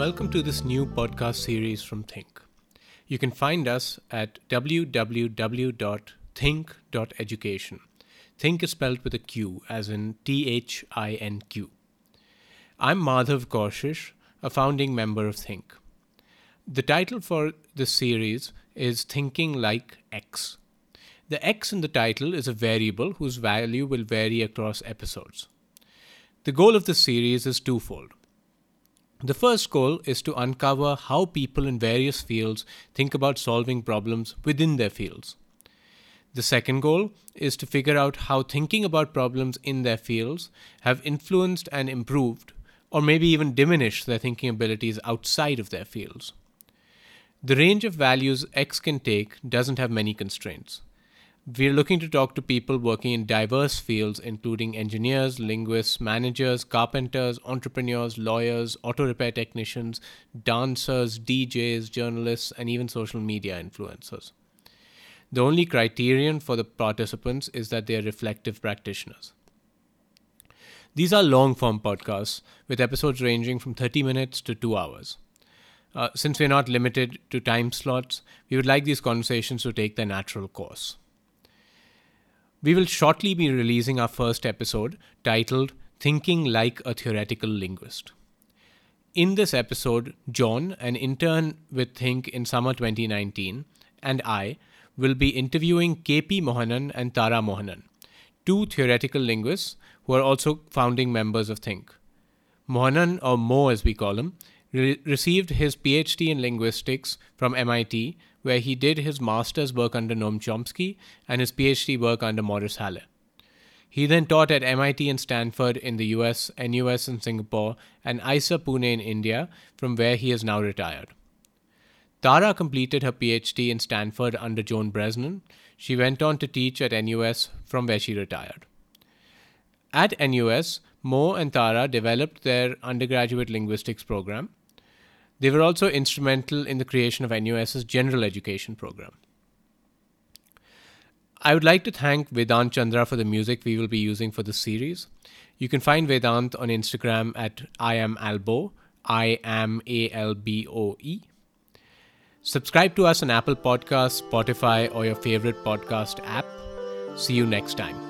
Welcome to this new podcast series from Thinq. You can find us at www.thinq.education. Thinq is spelled with a Q, as in T H I N Q. I'm Madhav Kaushish, a founding member of Thinq. The title for this series is Thinking Like X. The X in the title is a variable whose value will vary across episodes. The goal of this series is twofold. The first goal is to uncover how people in various fields think about solving problems within their fields. The second goal is to figure out how thinking about problems in their fields have influenced and improved, or maybe even diminished their thinking abilities outside of their fields. The range of values X can take doesn't have many constraints. We're looking to talk to people working in diverse fields, including engineers, linguists, managers, carpenters, entrepreneurs, lawyers, auto repair technicians, dancers, DJs, journalists, and even social media influencers. The only criterion for the participants is that they are reflective practitioners. These are long form podcasts with episodes ranging from 30 minutes to 2 hours. Uh, since we're not limited to time slots, we would like these conversations to take their natural course. We will shortly be releasing our first episode titled Thinking Like a Theoretical Linguist. In this episode, John, an intern with Thinq in summer 2019, and I will be interviewing KP Mohanan and Tara Mohanan, two theoretical linguists who are also founding members of Thinq. Mohanan, or Mo as we call him, re- received his PhD in linguistics from MIT where he did his master's work under Noam Chomsky and his PhD work under Maurice Halle. He then taught at MIT and Stanford in the US, NUS in Singapore, and IISER Pune in India, from where he is now retired. Tara completed her PhD in Stanford under Joan Bresnan. She went on to teach at NUS, from where she retired. At NUS, Mo and Tara developed their undergraduate linguistics program. They were also instrumental in the creation of NUS's general education program. I would like to thank Vedant Chandra for the music we will be using for this series. You can find Vedant on Instagram at I am Alboe, I am A L B O E. Subscribe to us on Apple Podcasts, Spotify, or your favorite podcast app. See you next time.